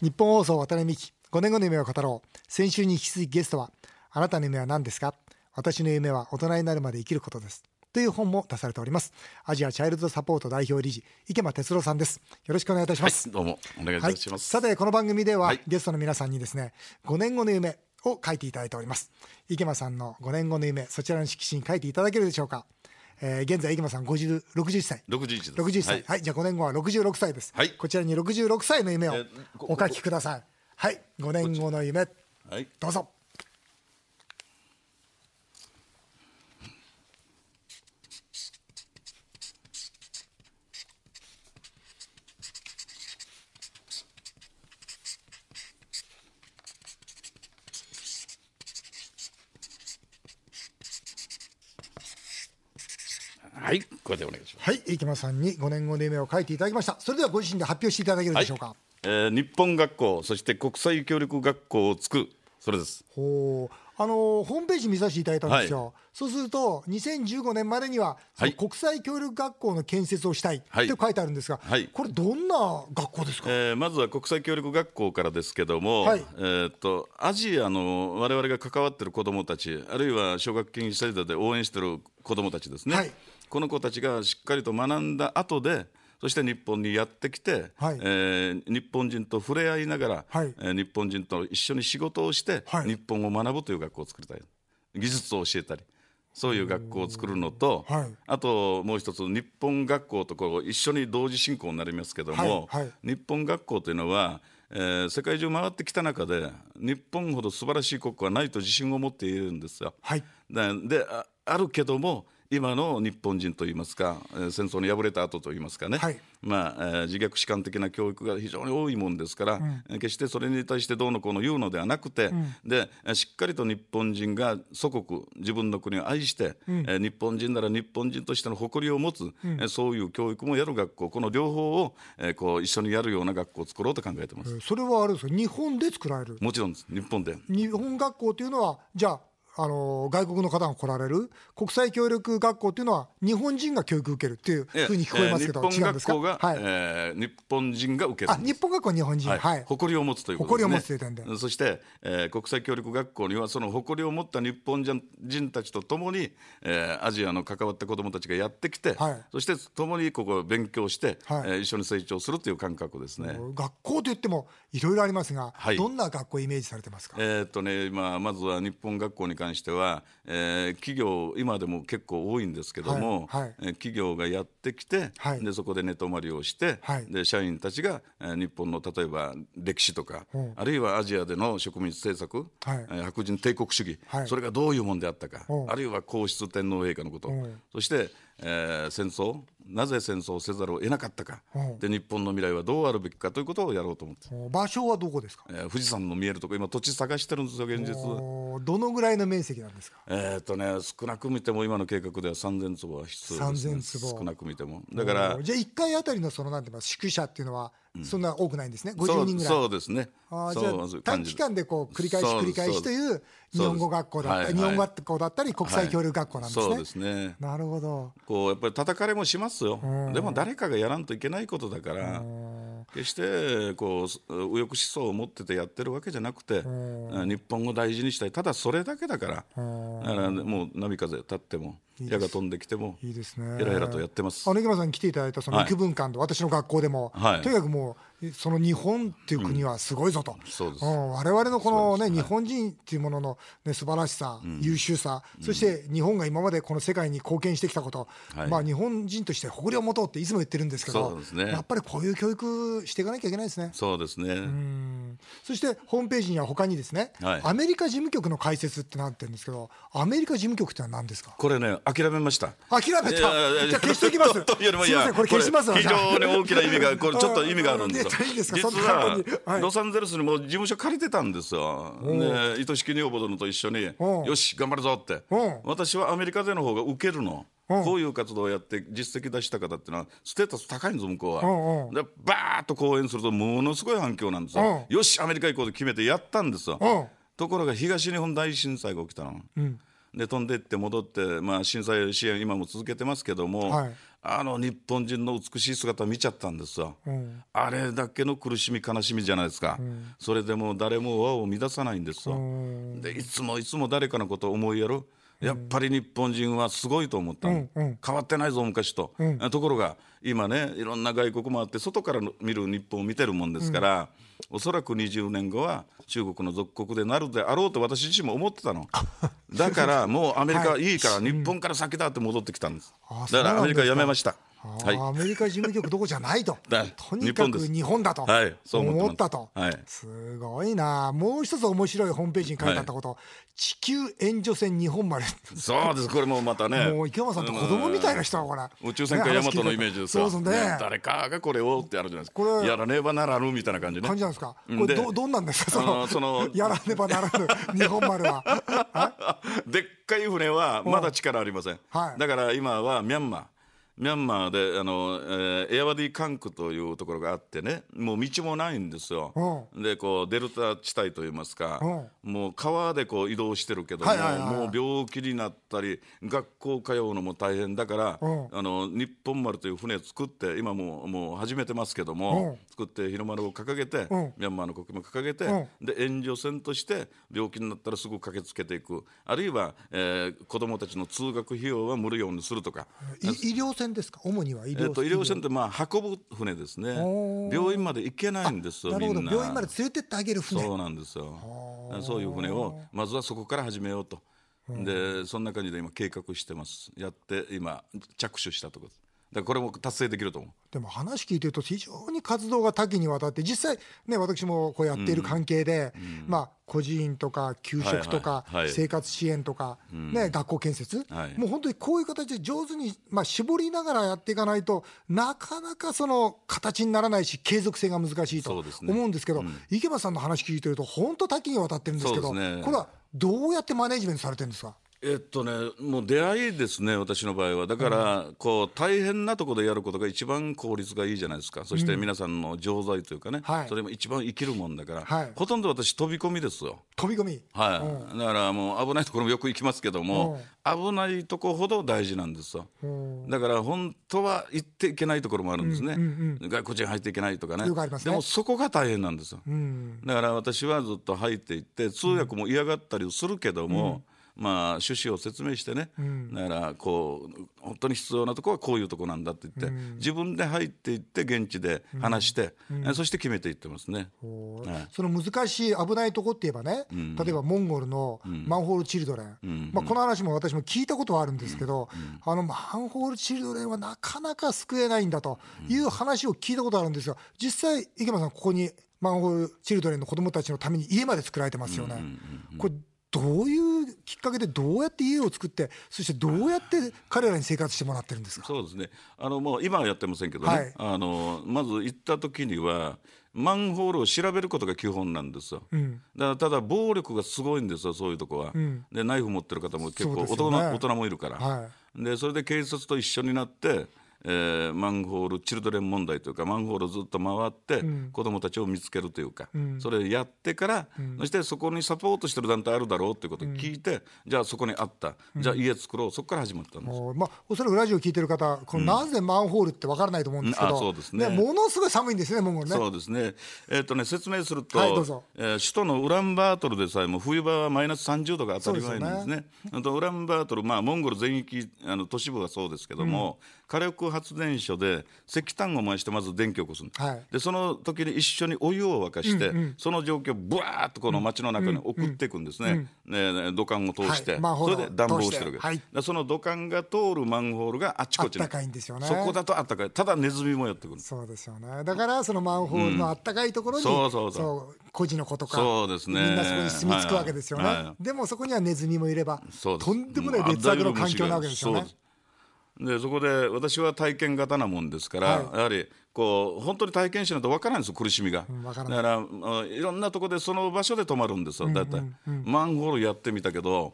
日本放送渡辺美希5年後の夢を語ろう。先週に引き続きゲストはあなたの夢は何ですか？私の夢は大人になるまで生きることです。という本も出されております。アジアチャイルドサポート代表理事池間哲郎さんです。よろしくお願いいたします、はい、どうもお願いいたします、はい、さてこの番組では、はい。ゲストの皆さんにですね5年後の夢を書いていただいております。池間さんの5年後の夢そちらの色紙に書いていただけるでしょうか、えー現在池間さん50 60歳。61です。60歳。ははいい、じゃあ5年後は66歳です、はい。こちらに66歳の夢をお書きください。はい。5年後の夢。はい。どうぞはいこれでお願いします。はい池間さんに5年後の夢を書いていただきました。それではご自身で発表していただけるでしょうか、えー日本学校そして国際協力学校を作るそれです。ほう。あのホームページ見させていただいたんですよ、はそうすると2015年までには国際協力学校の建設をしたいってはい。書いてあるんですが、はい。これどんな学校ですか、えーまずは国際協力学校からですけども、はい。えーっとアジアの我々が関わっている子どもたちあるいは奨学金制度で応援している子どもたちですね、はいこの子たちがしっかりと学んだ後でそして日本にやってきて、はい。えー日本人と触れ合いながら、はい。えー日本人と一緒に仕事をして、はい。日本を学ぶという学校を作りたい。技術を教えたりそういう学校を作るのと、はい。あともう一つ日本学校とこう一緒に同時進行になりますけども、日本学校というのは、えー世界中回ってきた中で日本ほど素晴らしい国家はないと自信を持っているんですよ。はい。であるけども今の日本人といいますか、えー戦争に敗れた後といいますかね、はい。まあえー自虐史観的な教育が非常に多いもんですから、えー決してそれに対してどうのこうの言うのではなくて、でえーしっかりと日本人が祖国自分の国を愛して、えー日本人なら日本人としての誇りを持つ、えーそういう教育もやる学校この両方を、えーこう一緒にやるような学校を作ろうと考えてます。それはあれですか？日本で作られる？もちろんです。日本で。日本学校というのはじゃああの外国の方が来られる国際協力学校というのは日本人が教育受けるっていうふうに聞こえますけど、えー日本学校が、はい、えー日本人が受けるあ日本学校は日本人。はい。はい、誇りを持つということです、ね、誇りを持つという点で。そして、えー国際協力学校にはその誇りを持った日本人たちと共に、えーアジアの関わった子どもたちがやってきて、はい。そして共にここを勉強して、はい。えー一緒に成長するという感覚ですね。学校といってもいろいろありますが、はい。どんな学校をイメージされてますか、えーっとね今まずは日本学校に関しては、えー企業今でも結構多いんですけども、はいはい。えー企業がやってきて、はい。でそこで寝泊まりをして、はい。で社員たちが、えー日本の例えば歴史とか、うん。あるいはアジアでの植民地政策、はい。えー白人帝国主義、はい。それがどういうもんであったか、うん。あるいは皇室天皇陛下のこと、うん。そして、えー戦争なぜ戦争をせざるを得なかったか、う。んで日本の未来はどうあるべきかということをやろうと思って、場所はどこですか？えー富士山の見えるとこ。今土地探してるんですよ現実。おどのぐらいの面積なんですか？えーっとね、少なく見ても今の計画では3000坪は必要です、ね、3000坪。少なく見ても。だからおじゃあ1回あたりのそのなんて言います宿舎っていうのはそんな多くないんですね、50そう人ぐらい。そうですね。あじゃあ短期間でこう繰り返し繰り返しという日本語学校だったり、そうですはい。日本語学校だったり国際協力学校なんですね、そうですね。なるほど。こうやっぱり叩かれもしますよ。でも誰かがやらんといけないことだから決してこう右翼思想を持っててやってるわけじゃなくて日本を大事にしたい。ただそれだけだからだからもう波風立っても矢が飛んできてもいいですね。ヘラヘラとやってます。あの池間さんに来ていただいたそのはい。幾分間と、私の学校でも、はい。とにかくもうその日本っていう国はすごいぞと、そうです。ん。我々のこのね、日本人っていうものの、ね、素晴らしさ、優秀さ、そして日本が今までこの世界に貢献してきたこと、はい。まあ、日本人として誇りを持とうっていつも言ってるんですけどそうですね。やっぱりこういう教育していかなきゃいけないですね。そうですね。うん。そしてホームページには他にですね、はい。アメリカ事務局の開設ってなってるんですけどアメリカ事務局ってのは何ですか？これね諦めました。諦めた。じゃあ消しておきます。いうよりもいやこれ消しますわ非常に大きな意味がこれちょっと意味があるんですよ。あいいですか？実はロサンゼルスにも事務所借りてたんですよ。で愛しき女房殿と一緒にう。んよし頑張るぞって。う。ん私はアメリカでの方が受けるの。う。んこういう活動をやって実績出した方っていうのはステータス高いんです向こううんうんはでバーッと講演するとものすごい反響なんですよ。う。よしアメリカ行こうと決めてやったんですよ。う。んところが東日本大震災が起きたの、で飛んでって戻って、まあ、震災支援今も続けてますけども、はい。あの日本人の美しい姿見ちゃったんですよ、ん。あれだけの苦しみ悲しみじゃないですか、それでも誰も輪を乱さないんですよ、ん。でいつもいつも誰かのことを思いやるやっぱり日本人はすごいと思ったの、変わってないぞ昔と、ところが今ねいろんな外国もあって外から見る日本を見てるもんですから、おそらく20年後は中国の属国でなるであろうと私自身も思ってたの。だからもうアメリカい。いから日本から先だって戻ってきたんです、あだからアメリカやめました。あはい。ーアメリカ事務局どこじゃないと。だとにかく日本だとはい思ったと、はい。すごいな。もう一つ面白いホームページに書いてあったこと、地球援助船日本丸。そうです。これもまたね。もう池山さんって子供みたいな人だこれ。宇宙船かヤマトのイメージですよそうですね誰かがこれをってやるじゃないですか。これ。やらねばならぬみたいな感じね。感じなんですか？うん。これどで。どんなんですか？そのその。やらねばならぬ 日本丸は。でっかい船はまだ力ありません、はい。だから今はミャンマーミャンマーであの、えーエアワディ管区というところがあってねもう道もないんですよ、でこうデルタ地帯といいますか、もう川でこう移動してるけども、はいはいはいはい。もう病気になったり学校通うのも大変だから、うん。あの日本丸という船を作って今もうもう始めてますけども、作って日の丸を掲げて、うん。ミャンマーの国旗も掲げて、うで援助船として病気になったらすぐ駆けつけていく。あるいは、えー子どもたちの通学費用は無料にするとか、い医療船ですか？主には医療えー、と医療船ってまあ運ぶ船ですね。病院まで行けないんですよなるほど。病院まで連れてってあげる船。そうなんですよ。そういう船をまずはそこから始めようと。でそんな感じで今計画してます。やって今着手したところですだこれも達成できると思う。でも話聞いてると非常に活動が多岐にわたって実際ね私もこうやっている関係で、まあ孤児院とか給食とかはいはい。はい生活支援とか、ね、学校建設、はい。もう本当にこういう形で上手に、まあ、絞りながらやっていかないとなかなかその形にならないし継続性が難しいと思うんですけど池松さんの話聞いてると本当多岐にわたってるんですけどね。これはどうやってマネジメントされてるんですか？えっとね、もう出会いですね、私の場合は。だから、こう大変なところでやることが一番効率がいいじゃないですか、そして皆さんの常在というかね、はい。それも一番生きるもんだから、はい。ほとんど私、飛び込みですよ。飛び込み。はい、だからもう危ないところもよく行きますけども、危ないとこほど大事なんですよ。だから本当は行っていけないところもあるんですね、外国人入っていけないとかね。ね。でもそこが大変なんですよ。うん。だから私はずっと入っていって通訳も嫌がったりするけども、まあ趣旨を説明してね、だからこう本当に必要なところはこういうとこなんだって言って、自分で入っていって現地で話して、えそして決めていってますね。はいその難しい危ないとこって言えばね、例えばモンゴルのマンホールチルドレン、まあ、この話も私も聞いたことはあるんですけど、あのマンホールチルドレンはなかなか救えないんだという話を聞いたことあるんですが実際池間さんここにマンホールチルドレンの子どもたちのために家まで作られてますよね。これどういうきっかけでどうやって家を作ってそしてどうやって彼らに生活してもらってるんですか？そうですね。あのもう今はやってませんけどね、はい。あのまず行った時にはマンホールを調べることが基本なんですよ、だからただ暴力がすごいんですよそういうとこは、でナイフ持ってる方も結構大人,、ね。大人もいるから、はでそれで警察と一緒になって、えーマンホールチルドレン問題というかマンホールをずっと回って、子どもたちを見つけるというか、それをやってから、そしてそこにサポートしてる団体あるだろうということを聞いて、じゃあそこにあった、じゃあ家作ろう。そこから始まったんです。まあ、おそらくラジオ聞いてる方、このなぜマンホールってわからないと思うんですけど、そうですね。ものすごい寒いんですね、モンゴルね。そうですね、えーとね説明すると、はいえー首都のウランバートルでさえも冬場はマイナス30度が当たり前なんですね。あとウランバートル、まあ、モンゴル全域あの都市部はそうですけども、火力発電所で石炭を燃やしてまず電気を起こすんです、はい。でその時に一緒にお湯を沸かして、その状況をぶわーっとこの街の中に送っていくんですね、ね土管を通して、はい。それで暖房をして。るわけです、通してでその土管が通るマンホールがあっちこっちに。あったかいんですよね。そこだとあったかい。ただネズミもやってくる。そうですよね。だから、そのマンホールのあったかいところに、そうそうそう。孤児の子とか、そうですね。みんなそこに住み着くわけですよね。はい。はでもそこにはネズミもいれば、とんでもない劣悪の環境なわけですよね。そう。でそこで私は体験型なもんですから、はい。やはりこう本当に体験しないと分からないんですよ苦しみが、んわからだからあいろんなところでその場所で泊まるんですよ、だって、マンホールやってみたけど、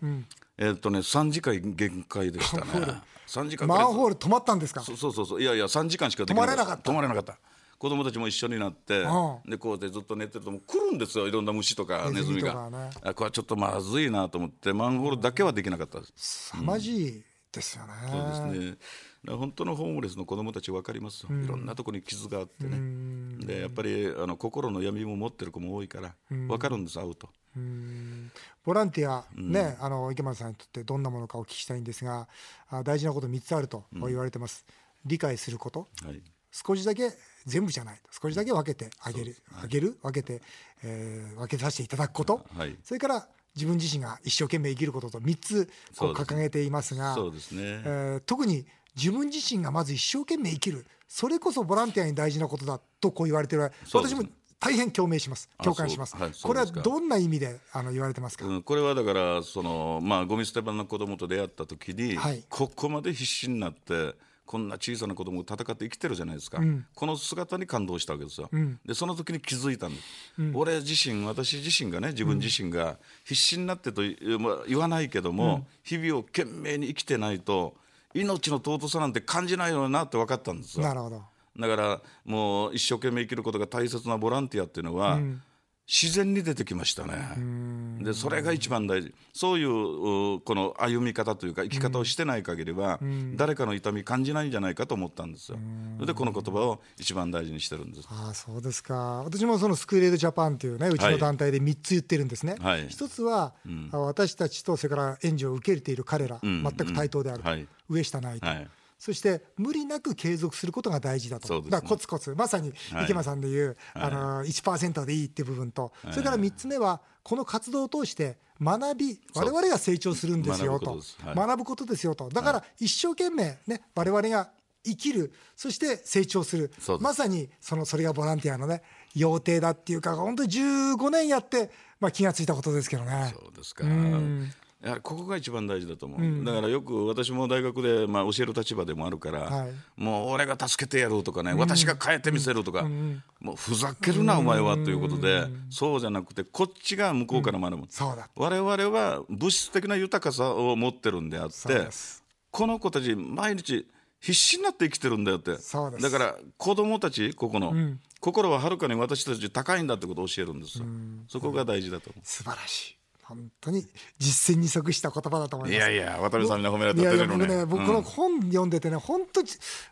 えっとね3時間限界でしたね。3時間マンホールル止まったんですか？そうそうそういやいや3時間しかできな泊まれなかった。泊まれなかった。子供たちも一緒になって、うでこうやってずっと寝てるともう来るんですよ。いろんな虫とかネズミがね。あこれはちょっとまずいなと思ってマンホールだけはできなかったです。凄まじいですよね。そうですね。ら本当のホームレスの子供たち分かりますよ、いろんなところに傷があってね、でやっぱりあの心の闇も持ってる子も多いから、分かるんです、会うと。ボランティア、ね、あの池松さんにとってどんなものかお聞きしたいんですが、あ大事なこと3つあると言われてます。理解すること、はい。少しだけ全部じゃない。少しだけ分けてあげる、あげる分けて、えー分けさせていただくこと、はい。それから自分自身が一生懸命生きることと3つこう掲げていますがそうですね、えー特に自分自身がまず一生懸命生きる。それこそボランティアに大事なことだとこう言われてる私も大変共鳴します。あ共感します、はいそこれはどんな意味であの言われてますか、うん、これはだからその、まあ、ゴミ捨て場の子供と出会った時に、はい。ここまで必死になってこんな小さな子供が戦って生きてるじゃないですか、この姿に感動したわけですよ、でその時に気づいたんです、俺自身私自身がね自分自身が必死になってと言,、まあ、言わないけども、日々を懸命に生きてないと命の尊さなんて感じないよなって分かったんですよ。なるほど。だからもう一生懸命生きることが大切なボランティアっていうのは、自然に出てきましたね。でそれが一番大事。そういううこの歩み方というか生き方をしてない限りは、誰かの痛み感じないんじゃないかと思ったんですよ。でこの言葉を一番大事にしてるんです。ああそうですか。私もそのスクールエイドジャパンというねうちの団体で3つ言ってるんですね、はい。一つは、あ私たちとそれから援助を受け入れている彼ら、ん。全く対等であると、はい。上下ないと、はいそして無理なく継続することが大事だと、ね。だからコツコツ。まさにはい。池間さんでいう、あの1%でいいっていう部分と、それから3つ目はこの活動を通して学び我々が成長するんですよと。学ぶことです。よと。だから一生懸命ね我々が生きるそして成長する。まさにそのそれがボランティアのね要諦だっていうか本当に15年やって、まあ、気がついたことですけどね。そうですか。やはりここが一番大事だと思う、だからよく私も大学で、まあ、教える立場でもあるから、はい。もう俺が助けてやるとかね、私が変えてみせるとか、もうふざけるな、お前はということで、そうじゃなくてこっちが向こうから学ぶ、我々は物質的な豊かさを持ってるんであってこの子たち毎日必死になって生きてるんだよって。だから子供たちここの、心ははるかに私たち高いんだってことを教えるんですよ、そこが大事だと思う。素晴らしい本当に実践に即した言葉だと思います。いやいや、渡辺さんに褒められたいやいや照れるね。僕ね、僕うん。この本読んでてね、本当に、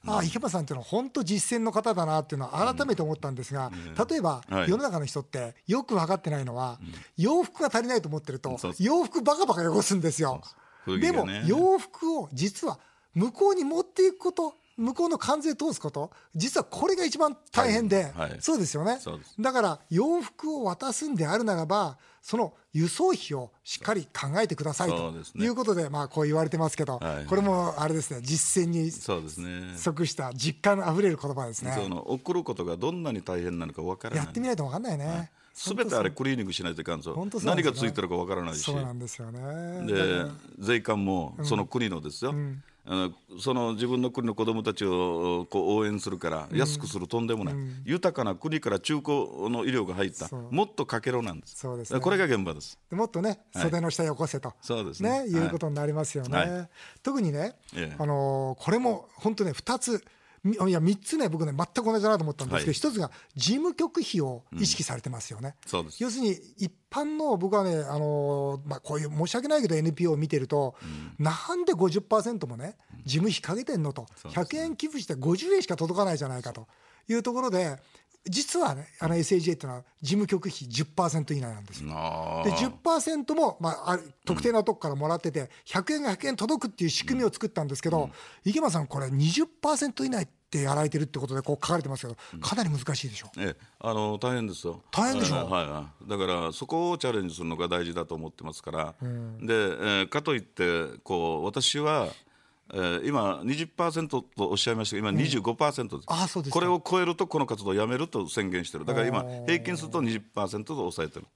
ああ、池間さんっていうのは本当実践の方だなっていうのは改めて思ったんですが、例えば、はい。世の中の人ってよく分かってないのは、洋服が足りないと思ってるとそう、そう洋服バカバカ汚すんですよ。古着でも洋服を実は向こうに持っていくこと、向こうの関税通すこと、実はこれが一番大変で、はいはいそうですよね。だから洋服を渡すんであるならば、その輸送費をしっかり考えてくださいということで、まあこう言われてますけど、はいこれもあれですね、実践に。即した実感あふれる言葉ですね。その送ることがどんなに大変なのかわからない。やってみないと分かんないね。すべてあれクリーニングしないといかんぞね何がついてるかわからないし。そうなんですよね。で税関もその国のですよ、あのその自分の国の子どもたちをこう応援するから安くするとんでもない、豊かな国から中古の医療が入った。もっとかけろなんです。そうですね。これが現場です。でもっとね、はい。袖の下よこせと、そうですね。いうはいことになりますよね。はい。特にね、ええ。あのーこれも本当ね、2つ、みいや、3つね、僕ね、全く同じだなと思ったんですけど、はい。1つが事務局費を意識されてますよね。そうです。要するに、一般の僕はね、あのーまあ、こういう申し訳ないけど、NPO を見てると、なんで50%もね、事務費かけてんのと、そうです100円寄付して50円しか届かないじゃないかというところで、実はね、あの SAJ っていうのは、事務局費10%以内なんですよ。あでー10%も、まあ、ある特定なとこからもらってて、100円が100円届くっていう仕組みを作ったんですけど、池間さん、これ、20%以内ってやられてるってことでこう書かれてますけど、かなり難しいでしょ。ええ、あの大変ですよ。大変でしょはいはいはい。だからそこをチャレンジするのが大事だと思ってますから。で、えーかといってこう私は。えー今20%とおっしゃいましたが今25%です、あそうですか。これを超えるとこの活動をやめると宣言してる。だから今平均すると20%と抑えてる。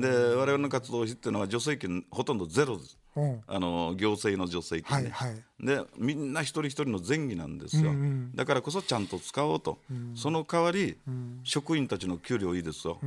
で我々の活動費っていうのは助成金ほとんどゼロですうん。あの行政の助成金ね、はいはい。でみんな一人一人の前儀なんですよ、だからこそちゃんと使おうと、その代わり、職員たちの給料いいですよ、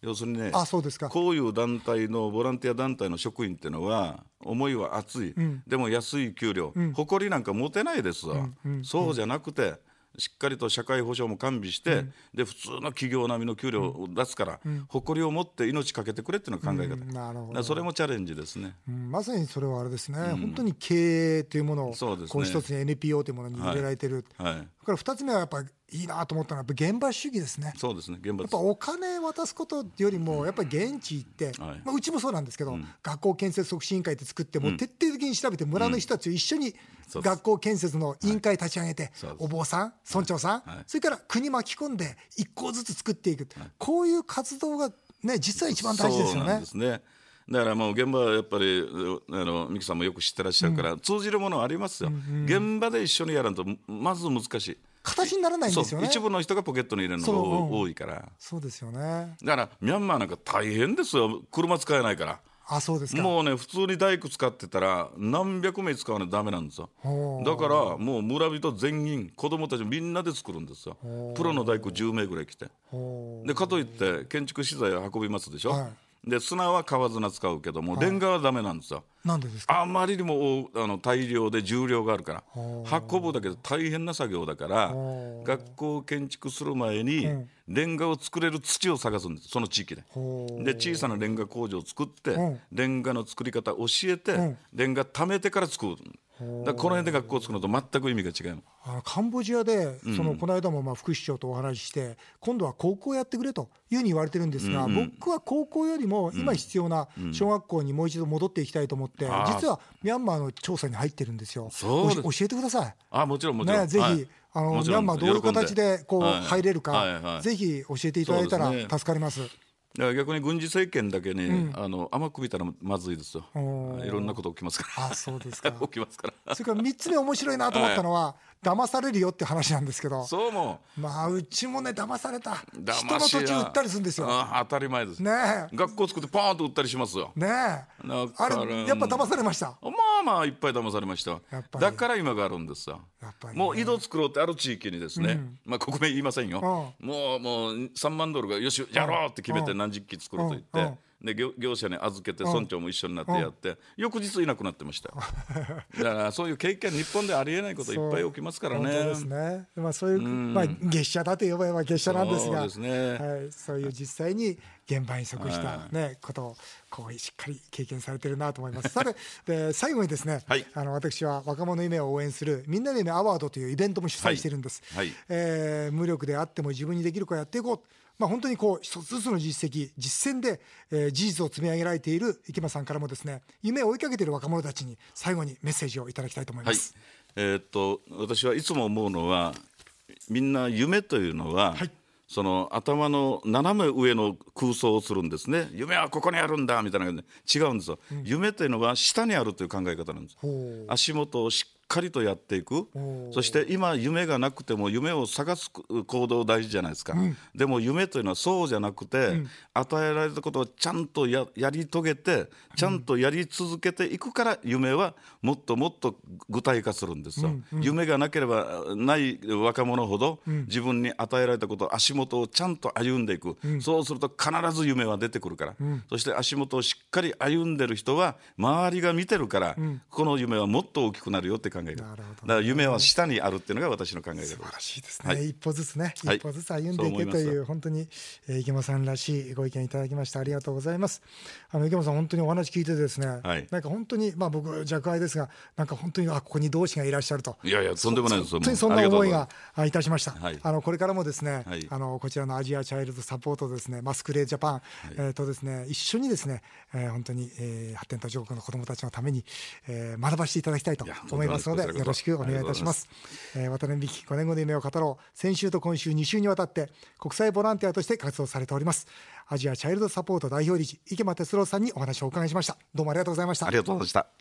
要するにねあそうですか。こういう団体のボランティア団体の職員っていうのは思いは熱い、でも安い給料、誇りなんか持てないですよ、そうじゃなくてしっかりと社会保障も完備して、で普通の企業並みの給料を出すから、誇りを持って命かけてくれっていうのが考え方、うん。なるほど。だからそれもチャレンジですね。うん。まさにそれはあれですね、本当に経営というものをね。こう一つに NPO というものに入れられてる、はい、それから二つ目はやっぱりいいなと思ったのはやっぱ現場主義ですね。そうですね。現場やっぱお金渡すことよりも、やっぱり現地行って、はい。まあ、うちもそうなんですけど、学校建設促進委員会って作って、もう徹底的に調べて、村の人たちを一緒に学校建設の委員会立ち上げて、お坊さん、村長さん、はい。それから国巻き込んで、一校ずつ作っていく、こういう活動が、ね、実は一番大事ですよね。そうなんで。すねだからもう現場はやっぱりあの三木さんもよく知ってらっしゃるから、通じるものはありますよ、現場で一緒にやらんとまず難しい。形にならないんですよね。一部の人がポケットに入れるのが多いから。そうですよね。だからミャンマーなんか大変ですよ。車使えないから。あ、そうですか。もうね普通に大工使ってたら何百名使わないとダメなんですよ。だからもう村人全員子供たちみんなで作るんですよ。プロの大工10名ぐらい来て。でかといって建築資材を運びますでしょ、はいで砂は川砂使うけども、レンガはダメなんですよ。なんでですか？あまりにも大あの大量で重量があるからほ運ぶだけで大変な作業だから学校を建築する前にレンガを作れる土を探すんですその地域で。で小さなレンガ工場を作って、うん。レンガの作り方教えて、ん。レンガ貯めてから作るだこの辺で学校を作るのと全く意味が違うの。あのカンボジアで、そのこの間もまあ副市長とお話しして、今度は高校やってくれというふうに言われてるんですが、僕は高校よりも今必要な小学校にもう一度戻っていきたいと思って、あー実はミャンマーの調査に入ってるんですよ。そう教えてください。あもちろんもちろん、ね、ぜひ、はい。あのミャンマーどういう形でこうはい。入れるか、はいはい。ぜひ教えていただいたら助かります。だから逆に軍事政権だけに、あの甘く見たらまずいですよ。おー。いろんなこと起きますから。あ、そうですか。起きますからそれから3つ目面白いなと思ったのは、騙されるよって話なんですけど、そうもまあうちもね騙された。騙人の土地売ったりするんですよ。あ当たり前です、ねえ。学校作ってパーンと売ったりしますよ。ねあれやっぱ騙されました？まあまあいっぱい騙されました。やっぱり。だから今があるんですよ。やっぱりね。もう井戸作ろうってある地域にですね、まあ国名言いませんよ、うもうもう3万ドルがよしやろうって決めてうん。何十機作ると言って、うん。うんで業業者に預けて村長も一緒になってやって、翌日いなくなってました。よだからそういう経験日本でありえないこといっぱい起きますからね。本当ですね。まあそういう、まあ月謝だと呼べば月謝なんですが、そうね。はい、そういう実際に現場に即したね、ことをこうしっかり経験されてるなと思います。さて、で最後にですね、はい。あの私は若者の夢を応援するみんなの夢アワードというイベントも主催してるんです。はい。はい。えー無力であっても自分にできる子をやっていこう。まあ、本当にこう一つずつの実績、実践で、えー事実を積み上げられている池間さんからもですね夢を追いかけている若者たちに最後にメッセージをいただきたいと思いはい。ます。、えーっと私はいつも思うのはみんな夢というのは、はい。その頭の斜め上の空想をするんですね。夢はここにあるんだみたいな違うんですよ、夢というのは下にあるという考え方なんです。足元をしっかりとやっていく。そして今夢がなくても夢を探す行動大事じゃないですか、でも夢というのはそうじゃなくて、与えられたことをちゃんとややり遂げてちゃんとやり続けていくから夢はもっともっと具体化するんですよ、夢がなければない若者ほど、自分に与えられたこと足元をちゃんと歩んでいく、そうすると必ず夢は出てくるから、そして足元をしっかり歩んでる人は周りが見てるから、この夢はもっと大きくなるよって考える。ほどだから夢は下にあるっていうのが私の考え方です。素晴らしいですね、はい。一歩ずつね、はい。一歩ずつ歩んでいけとそう思い本当に、えー池間さんらしいご意見いただきまして、ありがとうございます。あの池間さん、本当にお話聞いててですね、はい。なんか本当に、まあ、僕、若輩ですが、なんか本当に、あここに同志がいらっしゃると。いやいやとんでもないですよ本当にそんな思いがあいたしました、はい。あのこれからもですね、はい。あのこちらのアジアチャイルドサポートですねマスクレージャパン、えーとですね一緒にですね、えー本当に、えー発展途上国の子どもたちのために、えー学ばせていただきたいと思いますのでとんでよろしくお願いいたします。えー渡辺美希5年後の夢を語ろう。先週と今週2週にわたって国際ボランティアとして活動されております。アジアチャイルドサポート代表理事池間哲郎さんにお話をお伺いしました。どうもありがとうございました。ありがとうございました